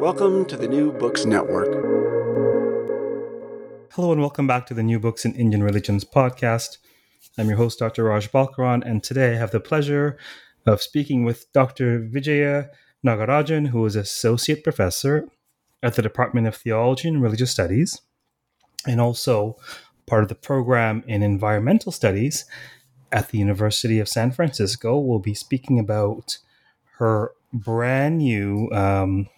Welcome to the New Books Network. Hello and welcome back to the New Books in Indian Religions podcast. I'm your host, Dr. Raj Balkaran, and today I have the pleasure of speaking with Dr. Vijaya Nagarajan, who is Associate Professor at the Department of Theology and Religious Studies, and also part of the program in Environmental Studies at the University of San Francisco. We'll be speaking about her brand new um,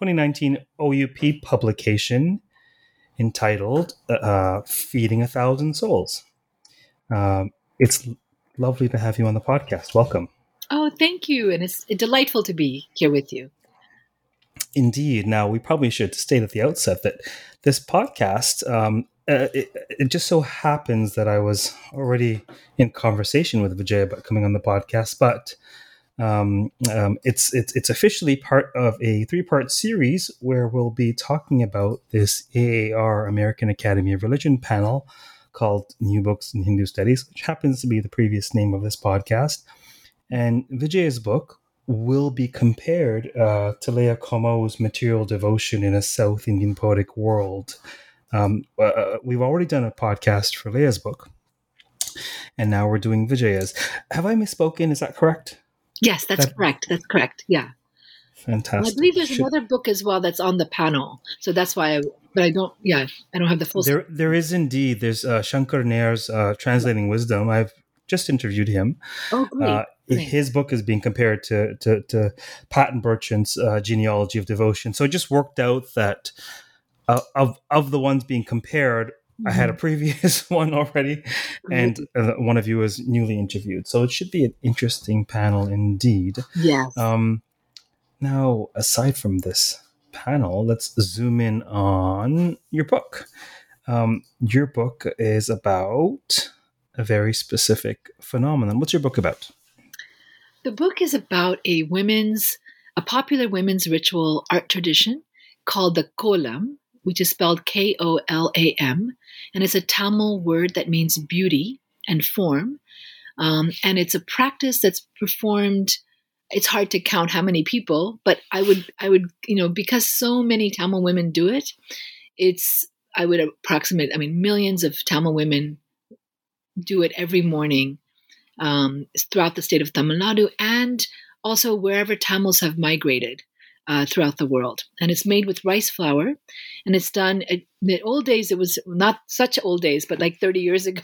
2019 OUP publication entitled uh, Feeding a Thousand Souls. Um, it's lovely to have you on the podcast. Welcome. Oh, thank you. And it's delightful to be here with you. Indeed. Now, we probably should state at the outset that this podcast, um, uh, it, it, just so happens that I was already in conversation with Vijay about coming on the podcast, but um, um, it's it's it's officially part of a three part series where we'll be talking about this AAR American Academy of Religion panel called New Books in Hindu Studies, which happens to be the previous name of this podcast. And Vijay's book will be compared uh, to Leah Comeau's Material Devotion in a South Indian Poetic World. Um, uh, we've already done a podcast for Leah's book, and now we're doing Vijaya's. Have I misspoken? Is that correct? Yes, that's that, correct. That's correct. Yeah. Fantastic. I believe there's Should, another book as well that's on the panel. So that's why I, but I don't, yeah, I don't have the full. There, there is indeed. There's uh, Shankar Nair's uh, Translating Wisdom. I've just interviewed him. Oh, great. Uh, great. His book is being compared to, to, to Patton Burchett's uh, Genealogy of Devotion. So it just worked out that uh, of, of the ones being compared, I had a mm-hmm. previous one already, and uh, one of you was newly interviewed. So it should be an interesting panel indeed. Yes. Um, now, aside from this panel, let's zoom in on your book. Um, your book is about a very specific phenomenon. What's your book about? The book is about a women's, a popular women's ritual art tradition called the kolam, which is spelled K O L A M, and it's a Tamil word that means beauty and form. Um, and it's a practice that's performed. It's hard to count how many people, but I would, I would, you know, because so many Tamil women do it, it's, I would approximate, I mean, millions of Tamil women do it every morning um, throughout the state of Tamil Nadu and also wherever Tamils have migrated uh, throughout the world. And it's made with rice flour. And it's done in the old days, it was not such old days, but like 30 years ago,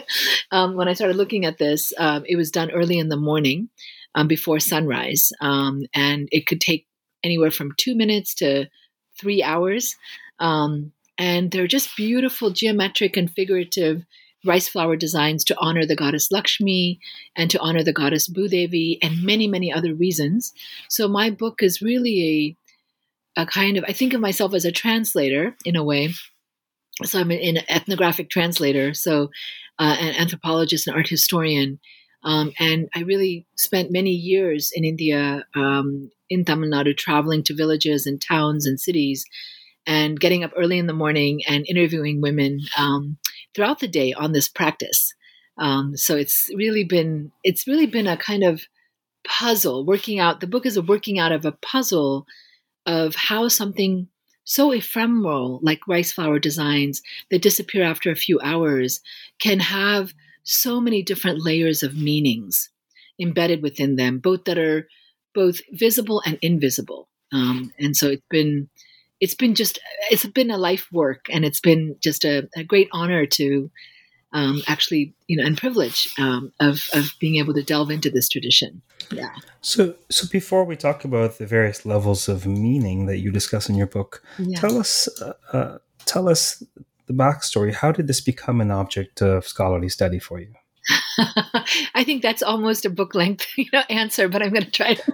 um, when I started looking at this, um, it was done early in the morning um, before sunrise. Um, and it could take anywhere from two minutes to three hours. Um, and they're just beautiful geometric and figurative rice flour designs to honor the goddess Lakshmi and to honor the goddess Bhudevi and many, many other reasons. So my book is really a, a kind of, I think of myself as a translator in a way. So I'm an, ethnographic translator, so uh, an anthropologist and art historian. Um, and I really spent many years in India, um, in Tamil Nadu, traveling to villages and towns and cities and getting up early in the morning and interviewing women um, throughout the day on this practice. Um, so it's really been it's really been a kind of puzzle working out. The book is a working out of a puzzle of how something so ephemeral like rice flour designs that disappear after a few hours can have so many different layers of meanings embedded within them, both that are both visible and invisible. Um, and so it's been it's been just it's been a life work, and it's been just a, a great honor to um, actually you know and privilege um, of of being able to delve into this tradition. Yeah. So so before we talk about the various levels of meaning that you discuss in your book, yeah. tell us uh, uh, tell us the backstory. How did this become an object of scholarly study for you? I think that's almost a book length you know, answer, but I'm going to try to.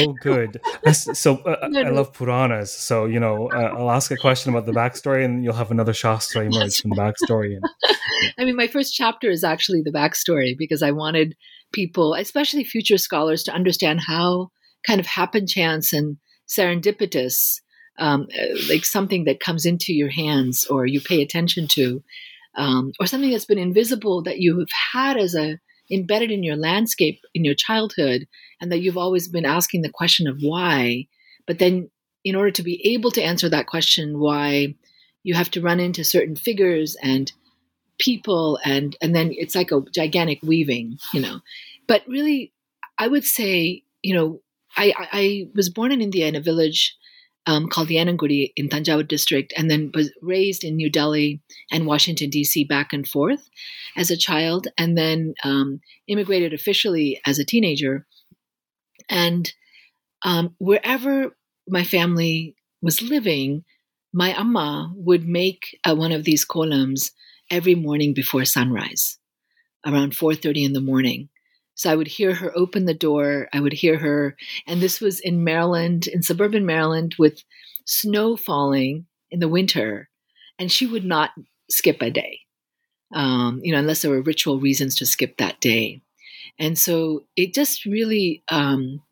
oh, good. So uh, I love Puranas. So, you know, uh, I'll ask a question about the backstory and you'll have another Shastra emerge from the backstory. I mean, my first chapter is actually the backstory because I wanted people, especially future scholars, to understand how kind of happen chance and serendipitous, um, uh, like something that comes into your hands or you pay attention to, um, or something that's been invisible that you've had as a embedded in your landscape in your childhood and that you've always been asking the question of why. But then in order to be able to answer that question why you have to run into certain figures and people and and then it's like a gigantic weaving you know. But really i would say you know i i was born in india in a village um, called Yanangudi in Tanjavur district, and then was raised in New Delhi and Washington, D.C., back and forth as a child, and then um, immigrated officially as a teenager. And um, wherever my family was living, my amma would make uh, one of these kolams every morning before sunrise, around 4.30 in the morning. So I would hear her open the door. I would hear her, and this was in Maryland, in suburban Maryland, with snow falling in the winter, and she would not skip a day, um, you know, unless there were ritual reasons to skip that day. And so it just really um,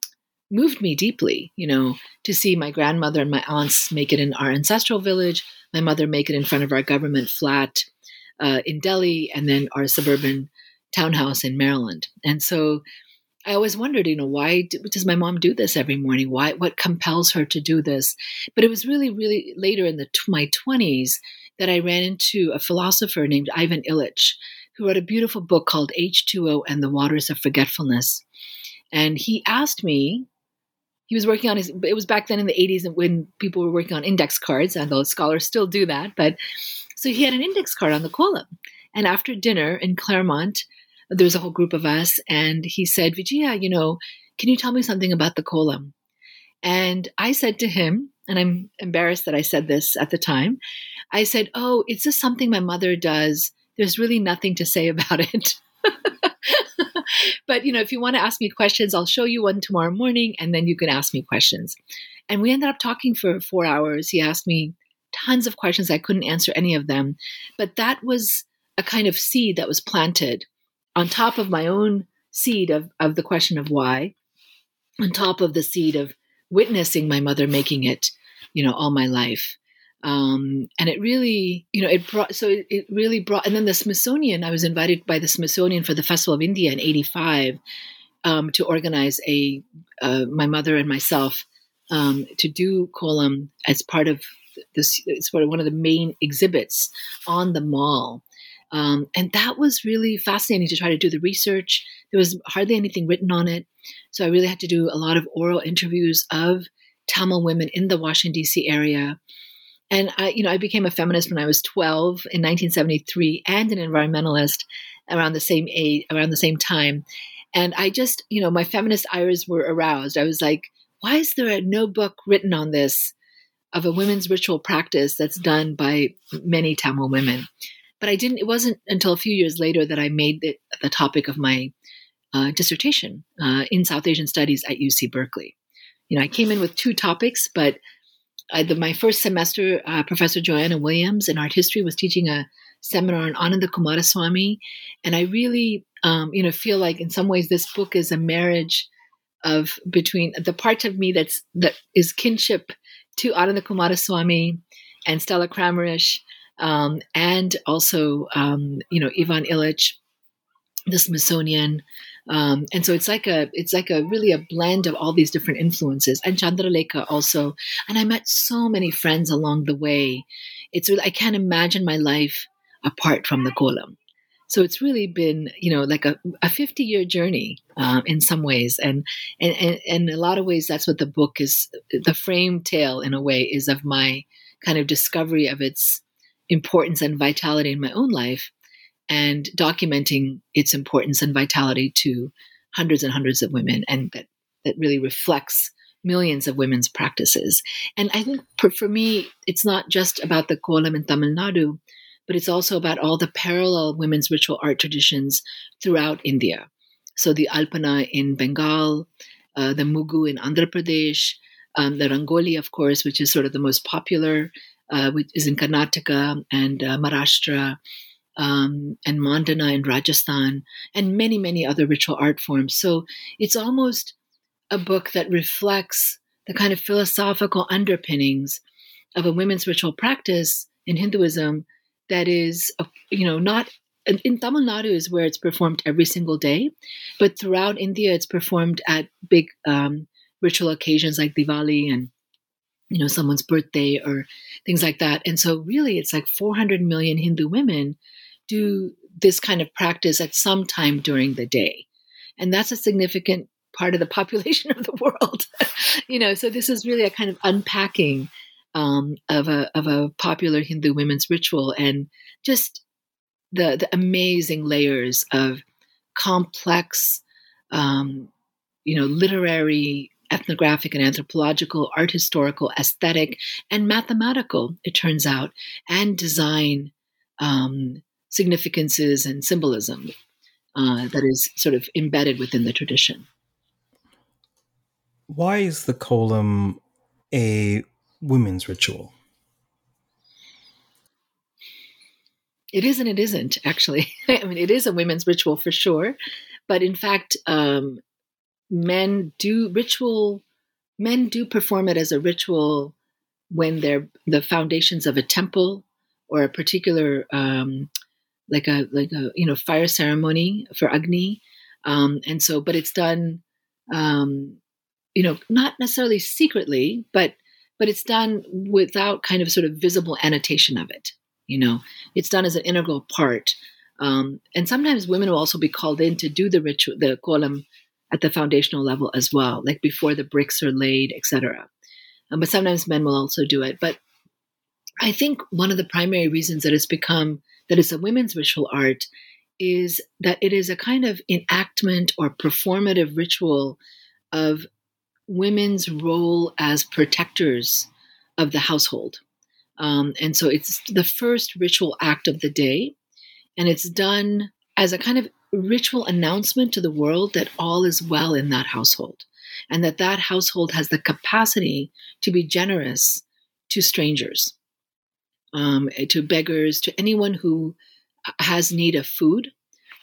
moved me deeply, you know, to see my grandmother and my aunts make it in our ancestral village, my mother make it in front of our government flat uh, in Delhi, and then our suburban townhouse in Maryland. And so I always wondered, you know, why does my mom do this every morning? Why, what compels her to do this? But it was really, really later in the my twenties that I ran into a philosopher named Ivan Illich, who wrote a beautiful book called H2O and the Waters of Forgetfulness. And he asked me, he was working on his, it was back then in the 80s when people were working on index cards, those scholars still do that. But so he had an index card on the kolam. And after dinner in Claremont, there was a whole group of us, and he said, Vijaya, you know, can you tell me something about the kolam? And I said to him, and I'm embarrassed that I said this at the time, I said, Oh, it's just something my mother does. There's really nothing to say about it. but you know, if you want to ask me questions, I'll show you one tomorrow morning, and then you can ask me questions. And we ended up talking for four hours. He asked me tons of questions. I couldn't answer any of them, but that was a kind of seed that was planted on top of my own seed of, of the question of why, on top of the seed of witnessing my mother making it, you know, all my life. Um, and it really, you know, it brought, so it, it, really brought, and then the Smithsonian, I was invited by the Smithsonian for the Festival of India in 85 um, to organize a, uh, my mother and myself um, to do kolam as part of this, it's sort of one of the main exhibits on the mall. Um, and that was really fascinating to try to do the research. There was hardly anything written on it. So I really had to do a lot of oral interviews of Tamil women in the Washington, D.C. area. And I, you know, I became a feminist when I was 12 in 1973 and an environmentalist around the same age, around the same time. And I just, you know, my feminist iris were aroused. I was like, why is there no book written on this of a women's ritual practice that's done by many Tamil women? But I didn't. It wasn't until a few years later that I made it the topic of my uh, dissertation uh, in South Asian Studies at UC Berkeley. You know, I came in with two topics, but I, the, my first semester, uh, Professor Joanna Williams in art history was teaching a seminar on Ananda Coomaraswamy, and I really, um, you know, feel like in some ways this book is a marriage of between the part of me that's that is kinship to Ananda Coomaraswamy and Stella Kramrisch, um, and also um, you know Ivan Illich, the Smithsonian. Um, and so it's like a it's like a really a blend of all these different influences. And Chandralekha also. And I met so many friends along the way. It's really I can't imagine my life apart from the kolam so it's really been you know like a, a 50 year journey um, in some ways. And, and and and in a lot of ways that's what the book is the frame tale in a way is of my kind of discovery of its importance and vitality in my own life and documenting its importance and vitality to hundreds and hundreds of women and that that really reflects millions of women's practices. And i think for, for me it's not just about the kolam in tamil nadu but it's also about all the parallel women's ritual art traditions throughout india. So the alpana in bengal uh, the muggu in andhra pradesh um, the rangoli of course which is sort of the most popular uh, which is in karnataka and uh, maharashtra um, and Mandana in Rajasthan, and many, many other ritual art forms. So it's almost a book that reflects the kind of philosophical underpinnings of a women's ritual practice in Hinduism that is, you know, not in Tamil Nadu is where it's performed every single day, but throughout India it's performed at big um, ritual occasions like Diwali and you know someone's birthday or things like that. And so really it's like 400 million Hindu women do this kind of practice at some time during the day. And that's a significant part of the population of the world. you know, so this is really a kind of unpacking um, of a of a popular Hindu women's ritual and just the the amazing layers of complex, um, you know, literary, ethnographic, and anthropological, art historical, aesthetic, and mathematical. It turns out, and design um, significances and symbolism uh, that is sort of embedded within the tradition. Why is the kolam a women's ritual? It is and it isn't, actually. I mean, it is a women's ritual for sure. But in fact, um, men do ritual, men do perform it as a ritual when they're the foundations of a temple or a particular um, like a like a you know fire ceremony for Agni, um, and so but it's done um, you know not necessarily secretly, but but it's done without kind of sort of visible annotation of it. You know, it's done as an integral part. Um, and sometimes women will also be called in to do the ritual, the kolam at the foundational level as well, like before the bricks are laid, etc. Um, but sometimes men will also do it. But I think one of the primary reasons that it's become that it's a women's ritual art is that it is a kind of enactment or performative ritual of women's role as protectors of the household. Um, and so it's the first ritual act of the day, and it's done as a kind of ritual announcement to the world that all is well in that household, and that that household has the capacity to be generous to strangers um, to beggars, to anyone who has need of food,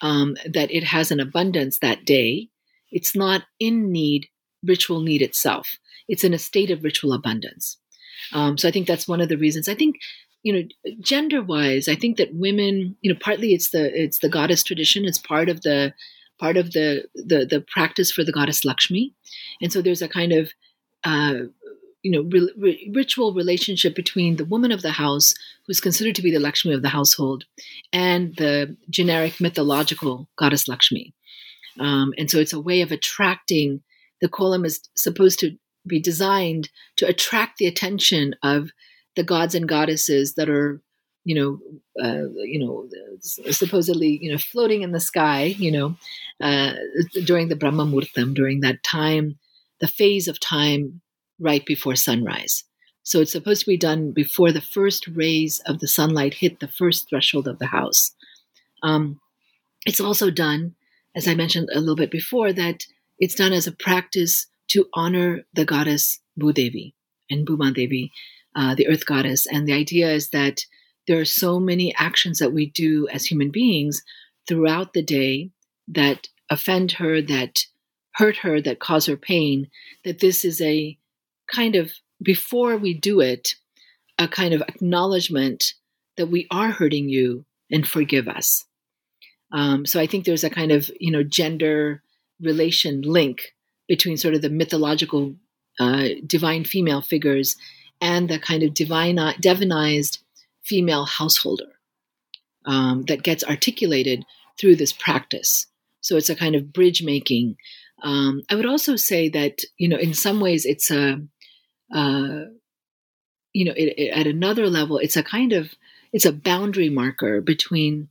um, that it has an abundance that day. It's not in need, ritual need itself. It's in a state of ritual abundance. Um, so I think that's one of the reasons. I think, you know, gender-wise, I think that women, you know, partly it's the it's the goddess tradition. It's part of the part of the the the practice for the goddess Lakshmi, and so there's a kind of uh, you know re- ritual relationship between the woman of the house who's considered to be the lakshmi of the household and the generic mythological goddess lakshmi um, and so it's a way of attracting the kolam is supposed to be designed to attract the attention of the gods and goddesses that are you know uh, you know supposedly you know floating in the sky you know uh, during the brahma muhurtam during that time the phase of time right before sunrise. So it's supposed to be done before the first rays of the sunlight hit the first threshold of the house. Um, it's also done, as I mentioned a little bit before, that it's done as a practice to honor the goddess Bhudevi and Bhumadevi, uh, the earth goddess. And the idea is that there are so many actions that we do as human beings throughout the day that offend her, that hurt her, that cause her pain, that this is a kind of before we do it, a kind of acknowledgement that we are hurting you and forgive us. Um, so I think there's a kind of you know gender relation link between sort of the mythological uh, divine female figures and the kind of divine divinized female householder um, that gets articulated through this practice. So it's a kind of bridge making. Um, I would also say that you know in some ways it's a uh, you know it, it, at another level it's a kind of it's a boundary marker between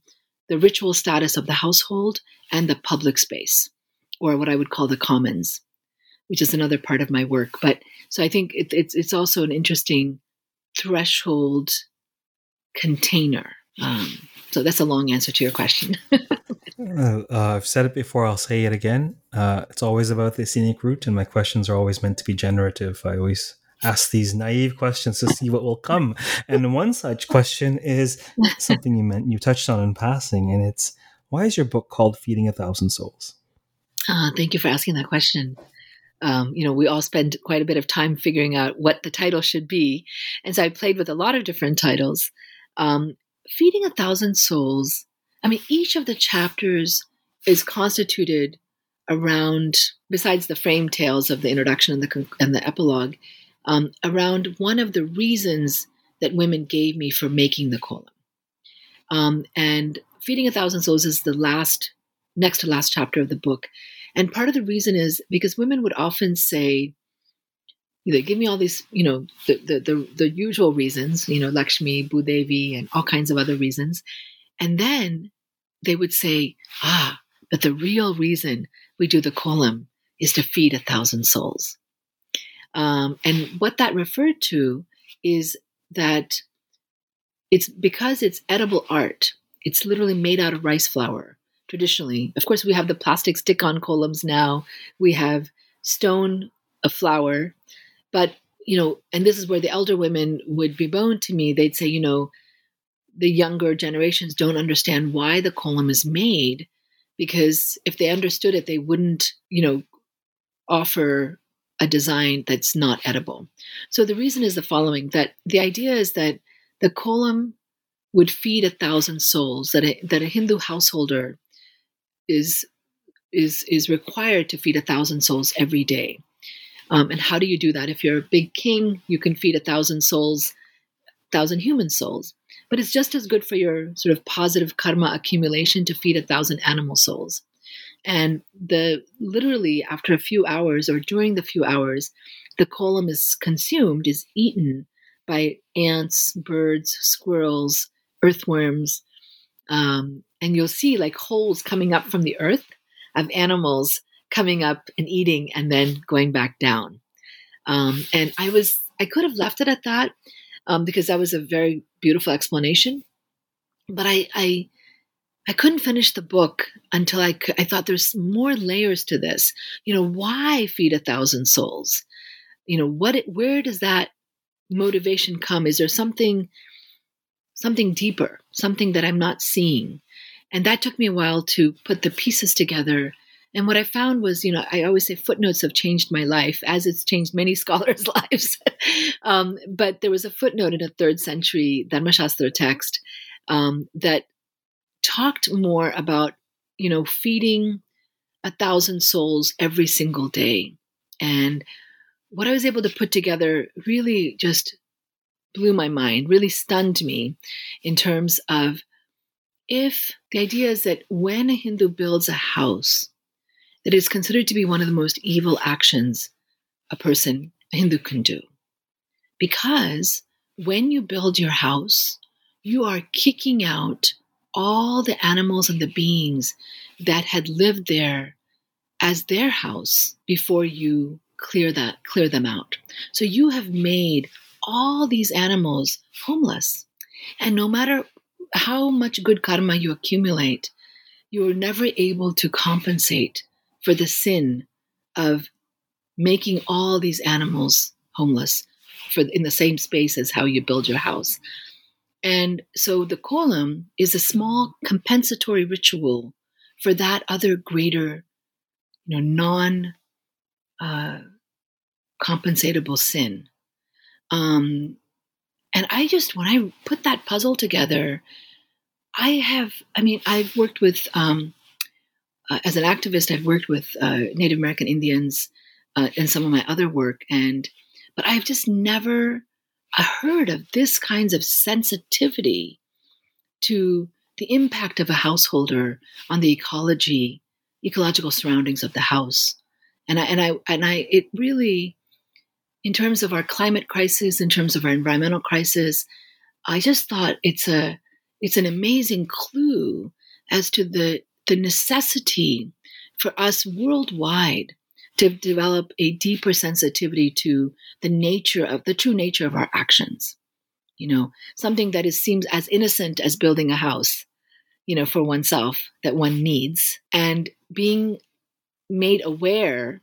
the ritual status of the household and the public space, or what I would call the commons, which is another part of my work. But so I think it, it's it's also an interesting threshold container. Um, so that's a long answer to your question. uh, I've said it before. I'll say it again. Uh, it's always about the scenic route, and my questions are always meant to be generative. I always ask these naive questions to see what will come. And one such question is something you meant you touched on in passing, and it's why is your book called Feeding a Thousand Souls? Uh, thank you for asking that question. Um, you know, we all spend quite a bit of time figuring out what the title should be. And so I played with a lot of different titles. Um, Feeding a Thousand Souls, I mean, each of the chapters is constituted around, besides the frame tales of the introduction and the, and the epilogue, um, around one of the reasons that women gave me for making the kolam. Um, and Feeding a Thousand Souls is the last, next to last chapter of the book. And part of the reason is because women would often say, they give me all these, you know, the, the, the, the usual reasons, you know, Lakshmi, Bhudevi, and all kinds of other reasons. And then they would say, ah, but the real reason we do the kolam is to feed a thousand souls. Um, and what that referred to is that it's because it's edible art, it's literally made out of rice flour traditionally. Of course, we have the plastic stick on kolams now, we have stone a flower, but you know, and this is where the elder women would bemoan to me. They'd say, you know, the younger generations don't understand why the kolam is made because if they understood it, they wouldn't, you know, offer a design that's not edible. So the reason is the following that the idea is that the kolam would feed a thousand souls, that a, that a Hindu householder is, is, is required to feed a thousand souls every day. Um, and how do you do that? If you're a big king, you can feed a thousand souls, thousand human souls. But it's just as good for your sort of positive karma accumulation to feed a thousand animal souls. And the literally after a few hours or during the few hours, the kolam is consumed, is eaten by ants, birds, squirrels, earthworms. Um, and you'll see like holes coming up from the earth of animals coming up and eating and then going back down. Um, and I was, I could have left it at that um, because that was a very beautiful explanation. But I, I I couldn't finish the book until I could, I thought there's more layers to this. You know, why feed a thousand souls? You know, what It, where does that motivation come? Is there something something deeper, something that I'm not seeing? And that took me a while to put the pieces together. And what I found was, you know, I always say footnotes have changed my life, as it's changed many scholars' lives. um, but there was a footnote in a third century Dharmashastra text um, that talked more about, you know, feeding a thousand souls every single day. And what I was able to put together really just blew my mind, really stunned me in terms of if the idea is that when a Hindu builds a house, that is considered to be one of the most evil actions a person, a Hindu, can do. Because when you build your house, you are kicking out all the animals and the beings that had lived there as their house before you clear that clear them out so you have made all these animals homeless and no matter how much good karma you accumulate you're never able to compensate for the sin of making all these animals homeless for in the same space as how you build your house and so the kolam is a small compensatory ritual for that other greater, you know, non uh, compensatable sin. Um, and I just, when I put that puzzle together, I have, I mean, I've worked with, um, uh, as an activist, I've worked with uh, Native American Indians uh, in some of my other work, and but I've just never uh, heard of this kinds of sensitivity to the impact of a householder on the ecology, ecological surroundings of the house, and I and I and I it really in terms of our climate crisis, in terms of our environmental crisis, I just thought it's a it's an amazing clue as to the the necessity for us worldwide to develop a deeper sensitivity to the nature of the true nature of our actions. You know, something that is seems as innocent as building a house, you know, for oneself that one needs, and being made aware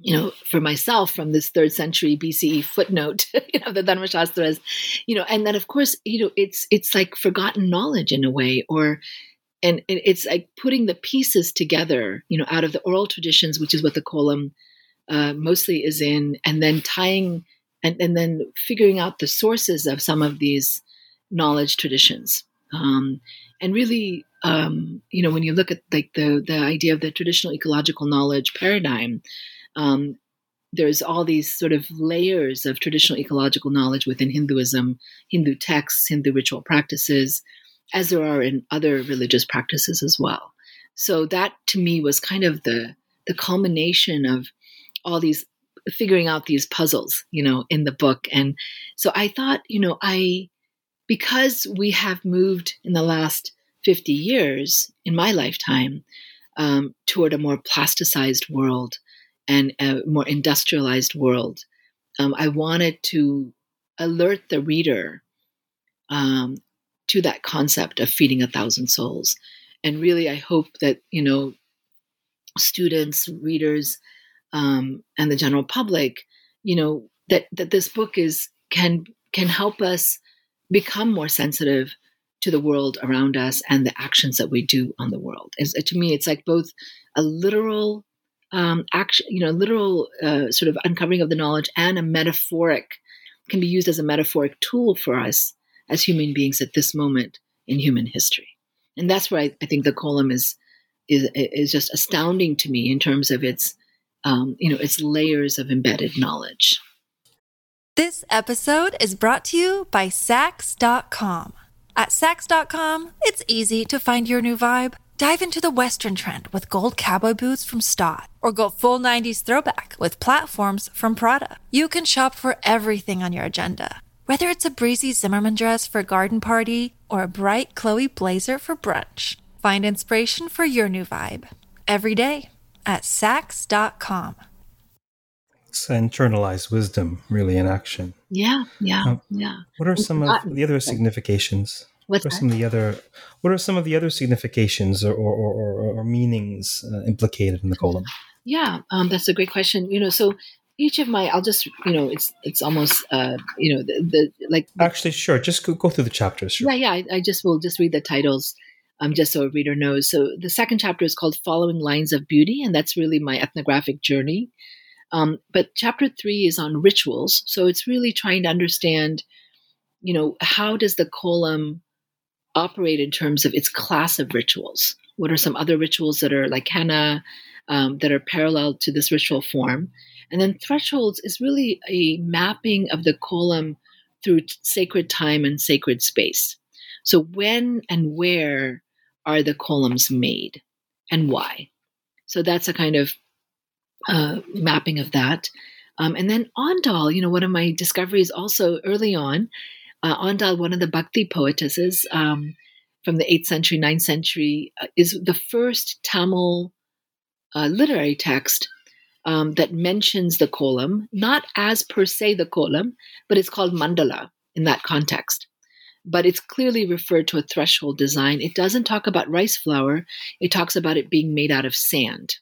you know, for myself from this third century BCE footnote, you know, the Dharma Shastras, you know, and then of course, you know, it's it's like forgotten knowledge in a way, or and, it's like putting the pieces together, you know, out of the oral traditions, which is what the kolam uh, mostly is in, and then tying and, and then figuring out the sources of some of these knowledge traditions. Um, and really, um, you know, when you look at like the the idea of the traditional ecological knowledge paradigm, um, there's all these sort of layers of traditional ecological knowledge within Hinduism, Hindu texts, Hindu ritual practices, as there are in other religious practices as well. So that to me was kind of the the culmination of all these figuring out these puzzles, you know, in the book. And so I thought, you know, I because we have moved in the last 50 years in my lifetime um, toward a more plasticized world and a more industrialized world. Um, I wanted to alert the reader um, to that concept of feeding a thousand souls. And really, I hope that, you know, students, readers, um, and the general public, you know, that, that this book is can can help us become more sensitive to the world around us and the actions that we do on the world. As, to me, it's like both a literal um, action, you know, literal uh, sort of uncovering of the knowledge and a metaphoric can be used as a metaphoric tool for us as human beings at this moment in human history. And that's where I, I think the kolam is, is is just astounding to me in terms of its um, you know its layers of embedded knowledge. This episode is brought to you by Saks.com. At Saks.com, it's easy to find your new vibe. Dive into the Western trend with gold cowboy boots from Staud, or go full 90s throwback with platforms from Prada. You can shop for everything on your agenda, whether it's a breezy Zimmermann dress for a garden party or a bright Chloe blazer for brunch. Find inspiration for your new vibe every day at Saks.com. It's internalized wisdom, really, in action. Yeah, yeah, um, yeah. What are some of the other significations? What's what are some of the other what are some of the other significations or or, or, or meanings uh, implicated in the kolam? Yeah, um, that's a great question. You know, so each of my I'll just you know it's it's almost uh, you know the, the like actually sure just go, go through the chapters. Sure. Yeah, yeah. I, I just will just read the titles. Um, just so a reader knows. So the second chapter is called "Following Lines of Beauty," and that's really my ethnographic journey. Um, but chapter three is on rituals, so it's really trying to understand, you know, how does the kolam operate in terms of its class of rituals? What are some other rituals that are like henna, um, that are parallel to this ritual form? And then thresholds is really a mapping of the kolam through sacred time and sacred space. So when and where are the kolams made and why? So that's a kind of uh, mapping of that. Um, and then Andal, you know, one of my discoveries also early on uh, Andal, one of the Bhakti poetesses um, from the 8th century, 9th century, uh, is the first Tamil uh, literary text um, that mentions the kolam, not as per se the kolam, but it's called mandala in that context. But it's clearly referred to a threshold design. It doesn't talk about rice flour, it talks about it being made out of sand.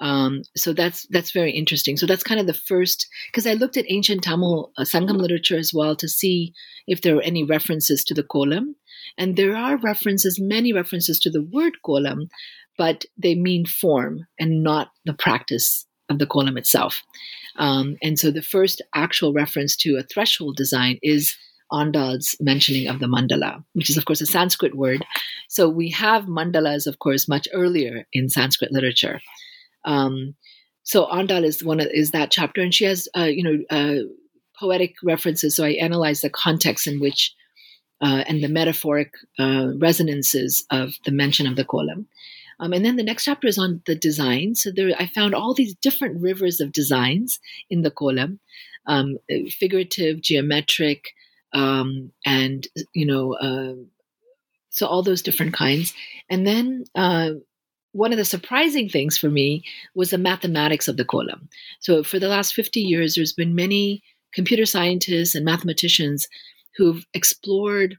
Um, so that's that's very interesting. So that's kind of the first because I looked at ancient Tamil uh, Sangam literature as well to see if there were any references to the kolam, and there are references, many references to the word kolam, but they mean form and not the practice of the kolam itself. Um, and so the first actual reference to a threshold design is Andal's mentioning of the mandala, which is, of course, a Sanskrit word. So we have mandalas, of course, much earlier in Sanskrit literature. Um, so Andal is one of, is that chapter, and she has, uh, you know, uh, poetic references. So I analyze the context in which uh, and the metaphoric uh, resonances of the mention of the kolam. Um, and then the next chapter is on the design. So there, I found all these different rivers of designs in the kolam, um, figurative, geometric, um, and you know, uh, so all those different kinds. And then uh, one of the surprising things for me was the mathematics of the kolam. So for the last 50 years, there's been many computer scientists and mathematicians who've explored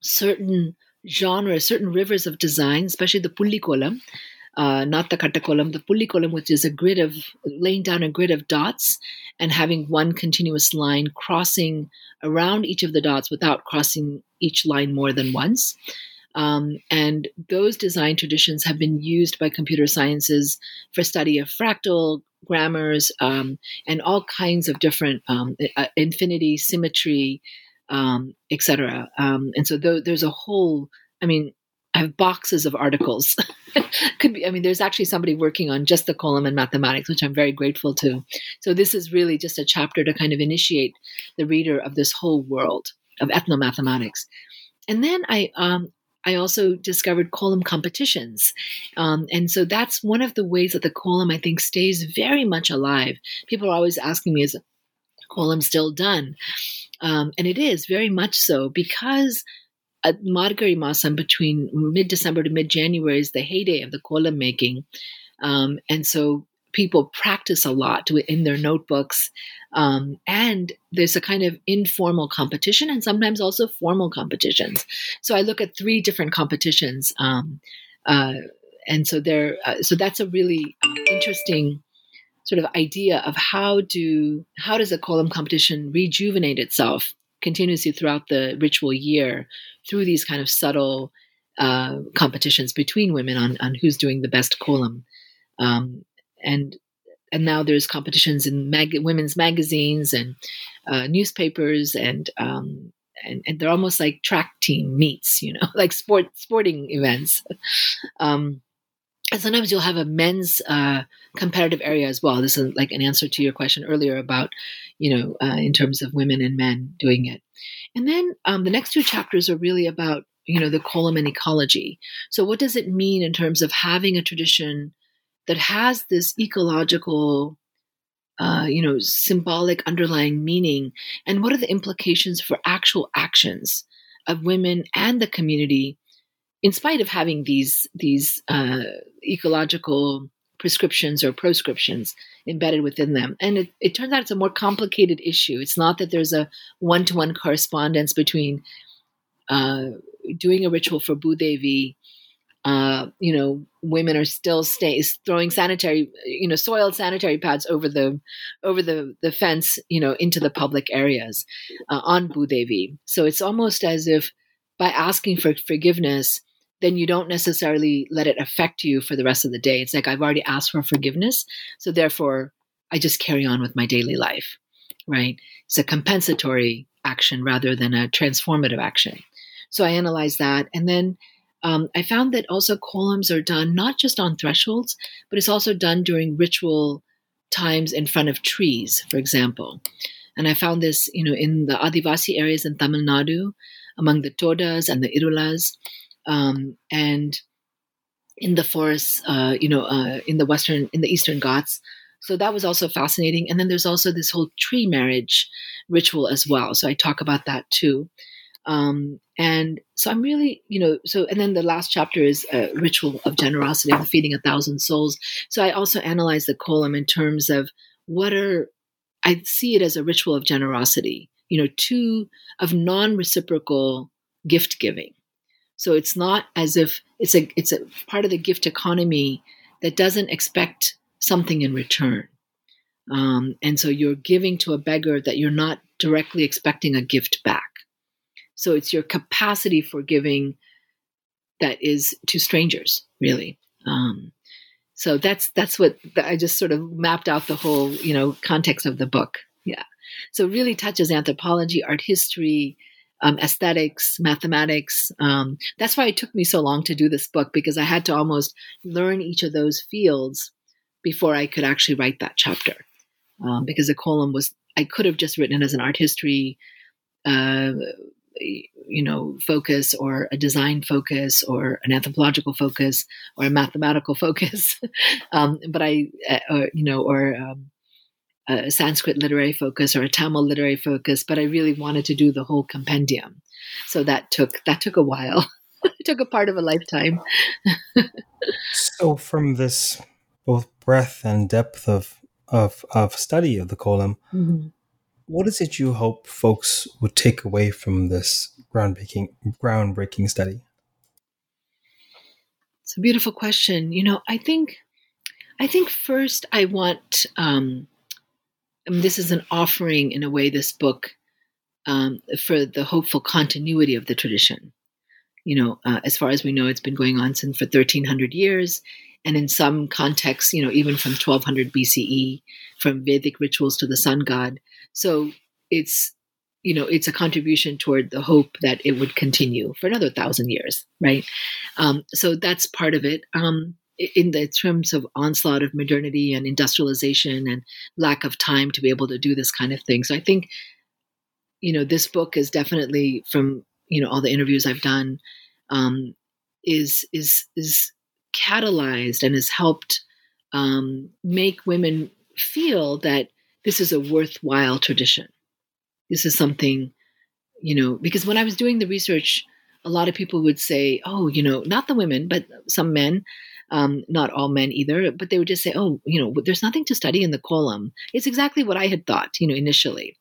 certain genres, certain rivers of design, especially the pulli kolam, uh, not the katta kolam, the pulli kolam, which is a grid of laying down a grid of dots and having one continuous line crossing around each of the dots without crossing each line more than once. Um, and those design traditions have been used by computer sciences for study of fractal grammars um, and all kinds of different um, uh, infinity, symmetry, um, etc. Um, and so th- there's a whole, I mean, I have boxes of articles. Could be, I mean, there's actually somebody working on just the kolam and mathematics, which I'm very grateful to. So this is really just a chapter to kind of initiate the reader of this whole world of ethnomathematics. And then I um, I also discovered kolam competitions. Um, and so that's one of the ways that the kolam, I think, stays very much alive. People are always asking me, is kolam still done? Um, and it is very much so because at Margazhi Masam between mid December to mid January is the heyday of the kolam making. Um, and so people practice a lot in their notebooks. Um, and there's a kind of informal competition and sometimes also formal competitions. So I look at three different competitions. Um, uh, and so there, uh, so that's a really interesting sort of idea of how do how does a kolam competition rejuvenate itself continuously throughout the ritual year through these kind of subtle uh, competitions between women on, on who's doing the best kolam. Um, and and now there's competitions in mag- women's magazines and uh, newspapers and, um, and and they're almost like track team meets, you know, like sport sporting events. um, and sometimes you'll have a men's uh, competitive area as well. This is like an answer to your question earlier about, you know, uh, in terms of women and men doing it. And then um, the next two chapters are really about, you know, the kolam and ecology. So what does it mean in terms of having a tradition that has this ecological, uh, you know, symbolic underlying meaning, and what are the implications for actual actions of women and the community in spite of having these these uh, ecological prescriptions or proscriptions embedded within them. And it, it, turns out it's a more complicated issue. It's not that there's a one to one correspondence between uh, doing a ritual for Bhudevi. Uh, you know, women are still stay, throwing sanitary, you know, soiled sanitary pads over the over the the fence, you know, into the public areas uh, on Bhudevi. So it's almost as if by asking for forgiveness, then you don't necessarily let it affect you for the rest of the day. It's like I've already asked for forgiveness, so therefore I just carry on with my daily life, right? It's a compensatory action rather than a transformative action. So I analyze that, and then um, I found that also kolams are done not just on thresholds, but it's also done during ritual times in front of trees, for example. And I found this, you know, in the Adivasi areas in Tamil Nadu, among the Todas and the Irulas um, and in the forests, uh, you know, uh, in the western, in the eastern Ghats. So that was also fascinating. And then there's also this whole tree marriage ritual as well. So I talk about that too. Um, and so I'm really, you know, so and then the last chapter is a ritual of generosity, the feeding a thousand souls. So I also analyze the kolam in terms of what are I see it as a ritual of generosity, you know, two of non-reciprocal gift giving. So it's not as if it's a it's a part of the gift economy that doesn't expect something in return. Um, and so you're giving to a beggar that you're not directly expecting a gift back. So it's your capacity for giving that is to strangers, really. Um, So that's that's what I just sort of mapped out the whole you know context of the book. Yeah. So really touches anthropology, art history, um, aesthetics, mathematics. Um, that's why it took me so long to do this book because I had to almost learn each of those fields before I could actually write that chapter. Um, because the kolam was, I could have just written it as an art history, uh, you know, focus or a design focus or an anthropological focus or a mathematical focus. Um, but I, uh, or, you know, or um, a Sanskrit literary focus or a Tamil literary focus, but I really wanted to do the whole compendium. So that took that took a while. it took a part of a lifetime. so from this both breadth and depth of of, of study of the kolam mm-hmm. What is it you hope folks would take away from this groundbreaking groundbreaking study? It's a beautiful question. You know, I think I think first I want um, I mean, this is an offering in a way, this book, um, for the hopeful continuity of the tradition. You know, uh, as far as we know, it's been going on since for 1300 years. And in some contexts, you know, even from 1200 BCE, from Vedic rituals to the sun god. So it's, you know, it's a contribution toward the hope that it would continue for another thousand years, right? Um, so that's part of it. Um, in the terms of onslaught of modernity and industrialization and lack of time to be able to do this kind of thing. So I think, you know, this book is definitely from you know all the interviews I've done, um, is is is catalyzed and has helped um, make women feel that this is a worthwhile tradition. This is something, you know, because when I was doing the research, a lot of people would say, "Oh, you know, not the women, but some men." um, not all men either, but they would just say, oh, you know, there's nothing to study in the kolam. It's exactly what I had thought, you know, initially.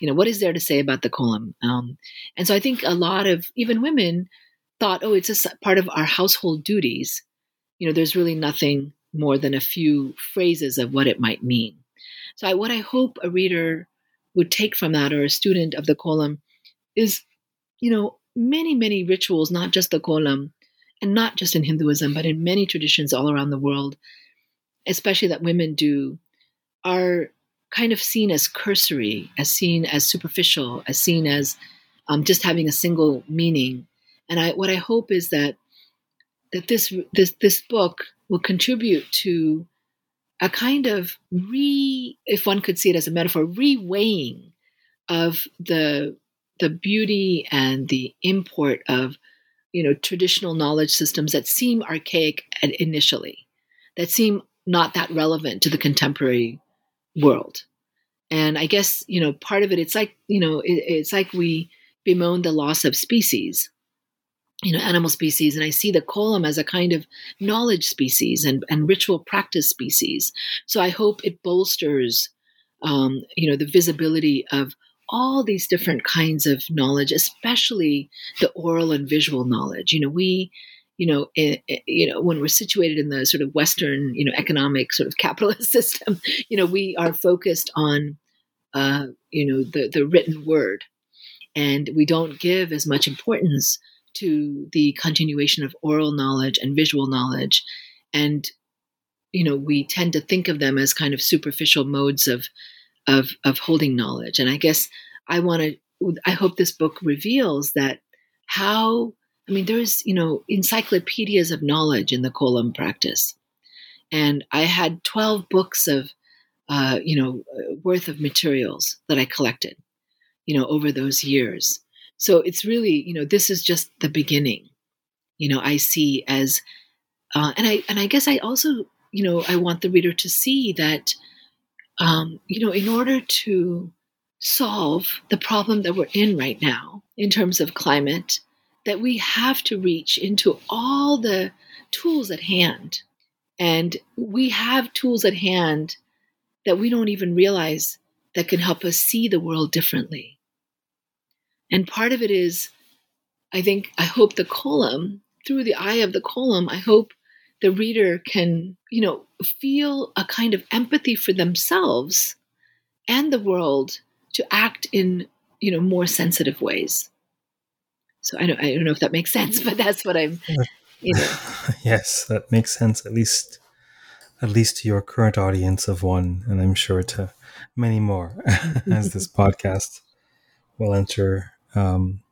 You know, what is there to say about the kolam? Um, and so I think a lot of even women thought, oh, it's a part of our household duties. You know, there's really nothing more than a few phrases of what it might mean. So I, what I hope a reader would take from that or a student of the kolam is, you know, many, many rituals, not just the kolam, and not just in Hinduism, but in many traditions all around the world, especially that women do, are kind of seen as cursory, as seen as superficial, as seen as um, just having a single meaning. And I, what I hope is that that this this this book will contribute to a kind of re, if one could see it as a metaphor, reweighing of the the beauty and the import of you know traditional knowledge systems that seem archaic initially that seem not that relevant to the contemporary world. And i guess you know part of it it's like you know it, it's like we bemoan the loss of species you know animal species and i see the kolam as a kind of knowledge species and, and ritual practice species so i hope it bolsters um, you know the visibility of all these different kinds of knowledge, especially the oral and visual knowledge. You know, we, you know, it, it, you know, when we're situated in the sort of Western, you know, economic sort of capitalist system, you know, we are focused on, uh, you know, the the written word, and we don't give as much importance to the continuation of oral knowledge and visual knowledge, and you know, we tend to think of them as kind of superficial modes of of of holding knowledge. And I guess I want to. I hope this book reveals that how. I mean, there's you know encyclopedias of knowledge in the kolam practice, and I had twelve books of uh, you know worth of materials that I collected, you know, over those years. So it's really you know this is just the beginning. You know, I see as, uh, and I and I guess I also you know I want the reader to see that um, you know, in order to solve the problem that we're in right now in terms of climate, that we have to reach into all the tools at hand. And we have tools at hand that we don't even realize that can help us see the world differently. And part of it is, I think, I hope the kolam, through the eye of the kolam, I hope the reader can, you know, feel a kind of empathy for themselves and the world to act in, you know, more sensitive ways. So I don't, I don't know if that makes sense, but that's what I'm, you know. yes, that makes sense. At least at least to your current audience of one, and I'm sure to many more as this podcast will enter um,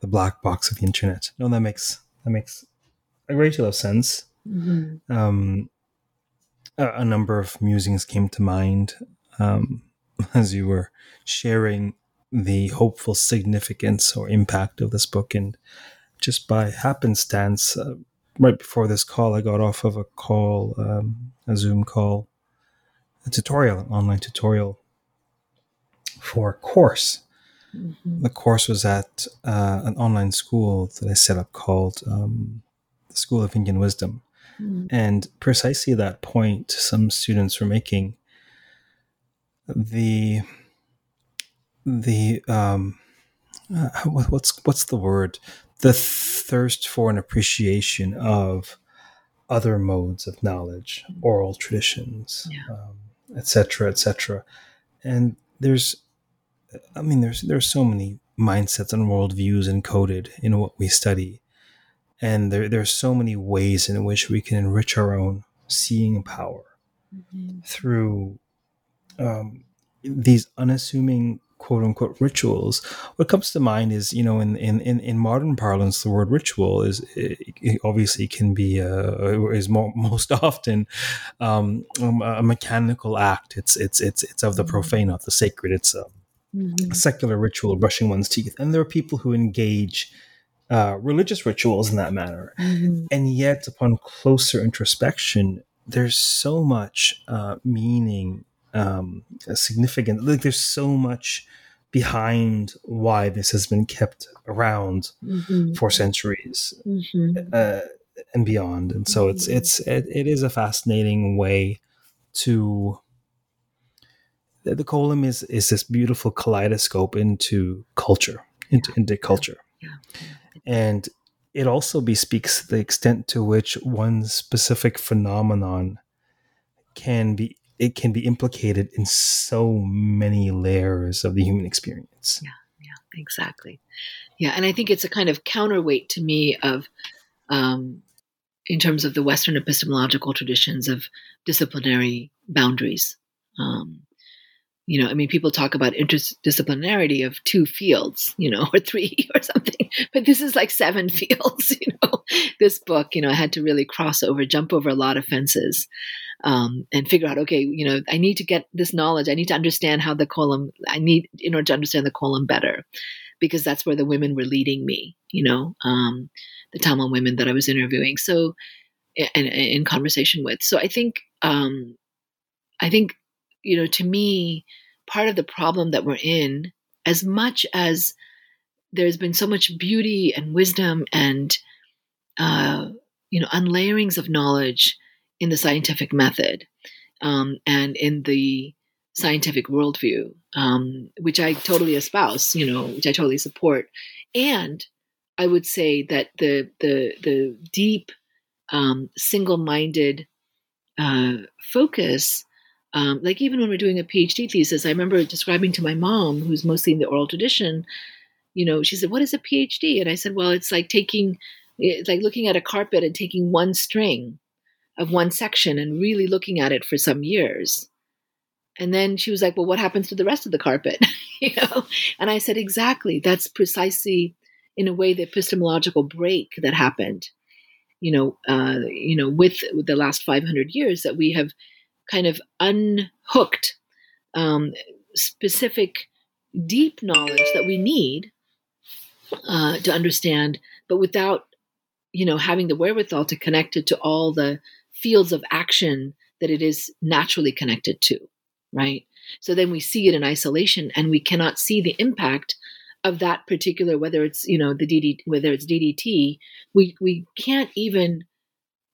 the black box of the internet. No, that makes that makes a great deal of sense. Mm-hmm. Um, a, a, number of musings came to mind um, as you were sharing the hopeful significance or impact of this book, and just by happenstance, uh, right before this call, I got off of a call, um, a Zoom call, a tutorial, an online tutorial for a course. Mm-hmm. The course was at uh, an online school that I set up called um, the School of Indian Wisdom. Mm-hmm. And precisely that point some students were making, the the um, uh, what's what's the word the thirst for an appreciation of other modes of knowledge, oral traditions, etc., yeah. etc. Um, et and there's, I mean, there's there's so many mindsets and worldviews encoded in what we study, and there there's so many ways in which we can enrich our own seeing power mm-hmm. through um, these unassuming quote unquote rituals, what comes to mind is, you know, in, in, in, in modern parlance, the word ritual is obviously can be, uh, is more, most often um, um, a mechanical act. It's, it's, it's, it's of the mm-hmm. profane, of the sacred. It's a, mm-hmm. a secular ritual, of brushing one's teeth. And there are people who engage uh, religious rituals in that manner. Mm-hmm. And yet, upon closer introspection, there's so much uh, meaning um, significant. Like there's so much behind why this has been kept around mm-hmm. for centuries mm-hmm. uh, and beyond. And so it's mm-hmm. it's it, it is a fascinating way to. The, the kolam is is this beautiful kaleidoscope into culture, into, into culture. Yeah. and it also bespeaks the extent to which one specific phenomenon can be it can be implicated in so many layers of the human experience. Yeah, yeah, exactly. Yeah, and I think it's a kind of counterweight to me of, um, in terms of the Western epistemological traditions of disciplinary boundaries. Um, you know, I mean, people talk about interdisciplinarity of two fields, you know, or three or something, but this is like seven fields, you know. This book, you know, I had to really cross over, jump over a lot of fences um, and figure out, okay, you know, I need to get this knowledge. I need to understand how the kolam, I need, in order to understand the kolam better, because that's where the women were leading me, you know, um, the Tamil women that I was interviewing. So, and in conversation with. So I think, um, I think, you know, to me, part of the problem that we're in, as much as there's been so much beauty and wisdom and, uh, you know, unlayerings of knowledge in the scientific method um, and in the scientific worldview, um, which I totally espouse, you know, which I totally support. And I would say that the the the deep, um, single-minded uh, focus, um, like even when we're doing a PhD thesis, I remember describing to my mom, who's mostly in the oral tradition, you know, she said, "What is a PhD?" And I said, "Well, it's like taking, it's like looking at a carpet and taking one string." of one section and really looking at it for some years. And then she was like, Well, what happens to the rest of the carpet? you know? And I said, Exactly. That's precisely in a way the epistemological break that happened, you know, uh, you know, with, with the last 500 years that we have kind of unhooked um, specific deep knowledge that we need uh, to understand, but without, you know, having the wherewithal to connect it to all the fields of action that it is naturally connected to, right? So then we see it in isolation and we cannot see the impact of that particular whether it's you know the DD whether it's DDT we we can't even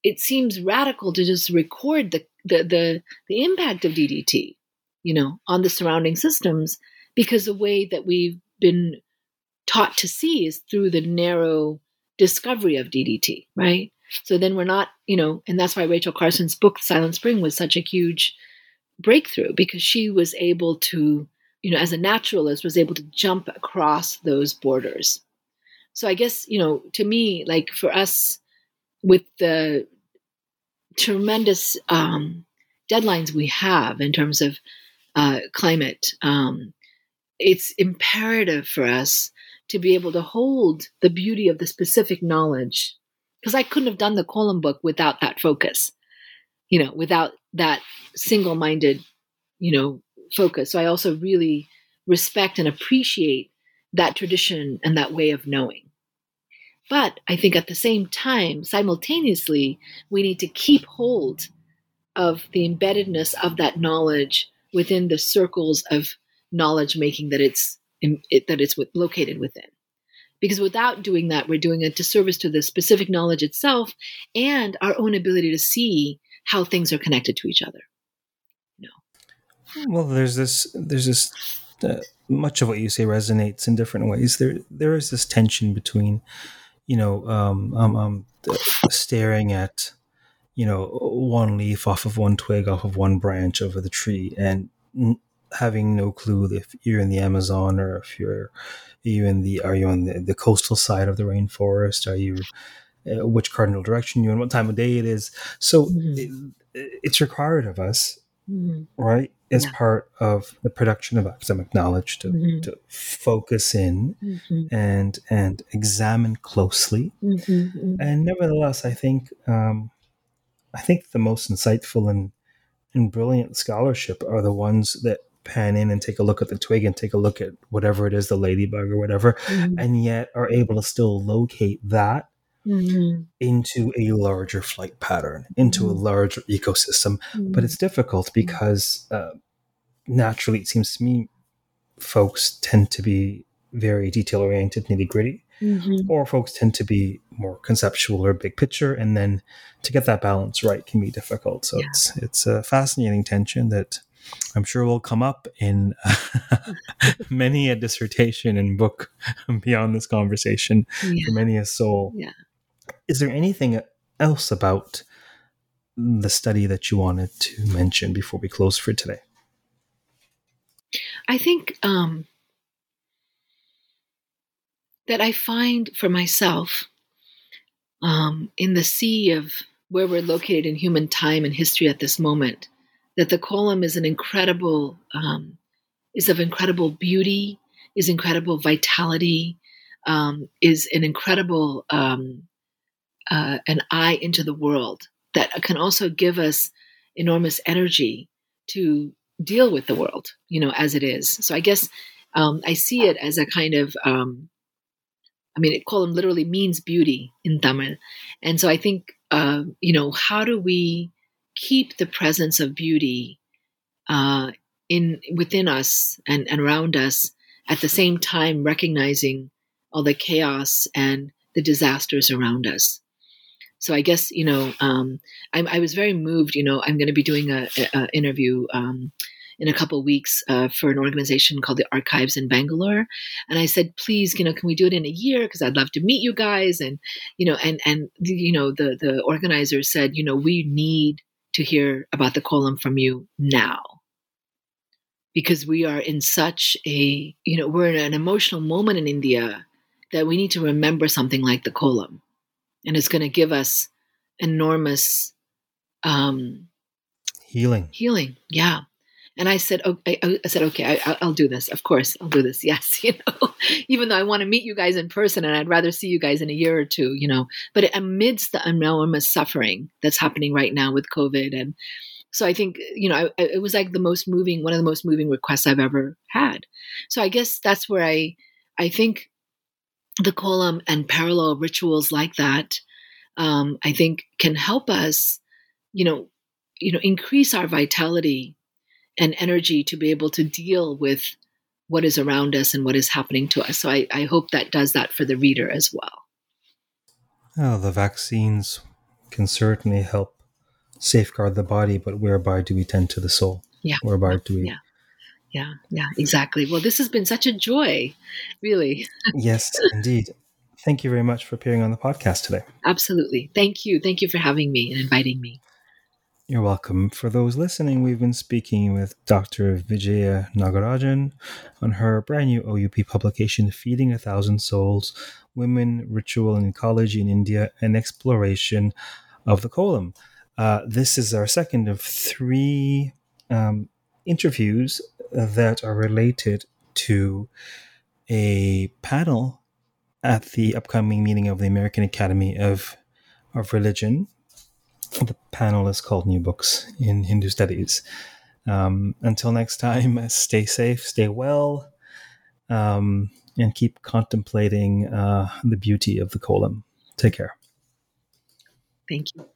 it seems radical to just record the the the, the impact of DDT you know on the surrounding systems because the way that we've been taught to see is through the narrow discovery of DDT right so then we're not, you know, and that's why Rachel Carson's book, Silent Spring, was such a huge breakthrough because she was able to, you know, as a naturalist, was able to jump across those borders. So I guess, you know, to me, like for us with the tremendous um, deadlines we have in terms of uh, climate, um, it's imperative for us to be able to hold the beauty of the specific knowledge. Because I couldn't have done the Kolam book without that focus, you know, without that single minded, you know, focus. So I also really respect and appreciate that tradition and that way of knowing. But I think at the same time, simultaneously, we need to keep hold of the embeddedness of that knowledge within the circles of knowledge making that it's it, that it's located within. Because without doing that, we're doing a disservice to the specific knowledge itself and our own ability to see how things are connected to each other. No. Well, there's this. There's this. Uh, much of what you say resonates in different ways. There, there is this tension between, you know, um, um, um staring at, you know, one leaf off of one twig off of one branch over the tree, and having no clue if you're in the Amazon or if you're are you in the are you on the, the coastal side of the rainforest? Are you uh, which cardinal direction you in? What time of day it is? So mm-hmm. it, it's required of us, mm-hmm. right? As yeah. part of the production of academic knowledge to, mm-hmm. to focus in mm-hmm. and and examine closely. Mm-hmm. Mm-hmm. And nevertheless, I think um, I think the most insightful and and brilliant scholarship are the ones that pan in and take a look at the twig and take a look at whatever it is, the ladybug or whatever, mm-hmm. and yet are able to still locate that mm-hmm. into a larger flight pattern, into mm-hmm. a larger ecosystem. But mm-hmm. it's difficult because uh, naturally, it seems to me, folks tend to be very detail oriented, nitty gritty. Mm-hmm. Or folks tend to be more conceptual or big picture, and then to get that balance right can be difficult. So yeah. it's it's a fascinating tension that I'm sure will come up in many a dissertation and book beyond this conversation yeah. for many a soul. Yeah. Is there anything else about the study that you wanted to mention before we close for today? I think um, that I find for myself um, in the sea of where we're located in human time and history at this moment that the kolam is an incredible, um, is of incredible beauty, is incredible vitality, um, is an incredible um, uh, an eye into the world that can also give us enormous energy to deal with the world, you know, as it is. So I guess um, I see it as a kind of um, I mean, kolam literally means beauty in Tamil. And so I think, uh, you know, how do we keep the presence of beauty uh, in within us and, and around us at the same time recognizing all the chaos and the disasters around us so i guess you know um, I, I, was very moved you know i'm going to be doing a, a interview um, in a couple weeks uh, for an organization called the archives in bangalore. And i said please you know can we do it in a year? Because i'd love to meet you guys. And you know and and you know the the organizer said you know we need to hear about the kolam from you now. Because we are in such a you know we're in an emotional moment in india that we need to remember something like the kolam and it's going to give us enormous um healing healing yeah and I said, okay, I said, okay, I, will do this. Of course, I'll do this. Yes, you know, even though I want to meet you guys in person, and I'd rather see you guys in a year or two, you know. But amidst the enormous suffering that's happening right now with COVID, and so I think, you know, I, it was like the most moving, one of the most moving requests I've ever had. So I guess that's where I, I think, the kolam and parallel rituals like that, um, I think, can help us, you know, you know, increase our vitality and energy to be able to deal with what is around us and what is happening to us. So I, I hope that does that for the reader as well. Well, the vaccines can certainly help safeguard the body, but whereby do we tend to the soul? Yeah. Whereby do we? Yeah. Yeah, yeah, exactly. Well, this has been such a joy, really. yes, indeed. Thank you very much for appearing on the podcast today. Absolutely. Thank you. Thank you for having me and inviting me. You're welcome. For those listening, we've been speaking with Dr. Vijaya Nagarajan on her brand new OUP publication, Feeding a Thousand Souls Women, Ritual and Ecology in India, an exploration of the kolam. Uh, this is our second of three um, interviews that are related to a panel at the upcoming meeting of the American Academy of of Religion. The panel is called New Books in Hindu Studies. Um, until next time, stay safe, stay well, um, and keep contemplating uh, the beauty of the kolam. Take care. Thank you.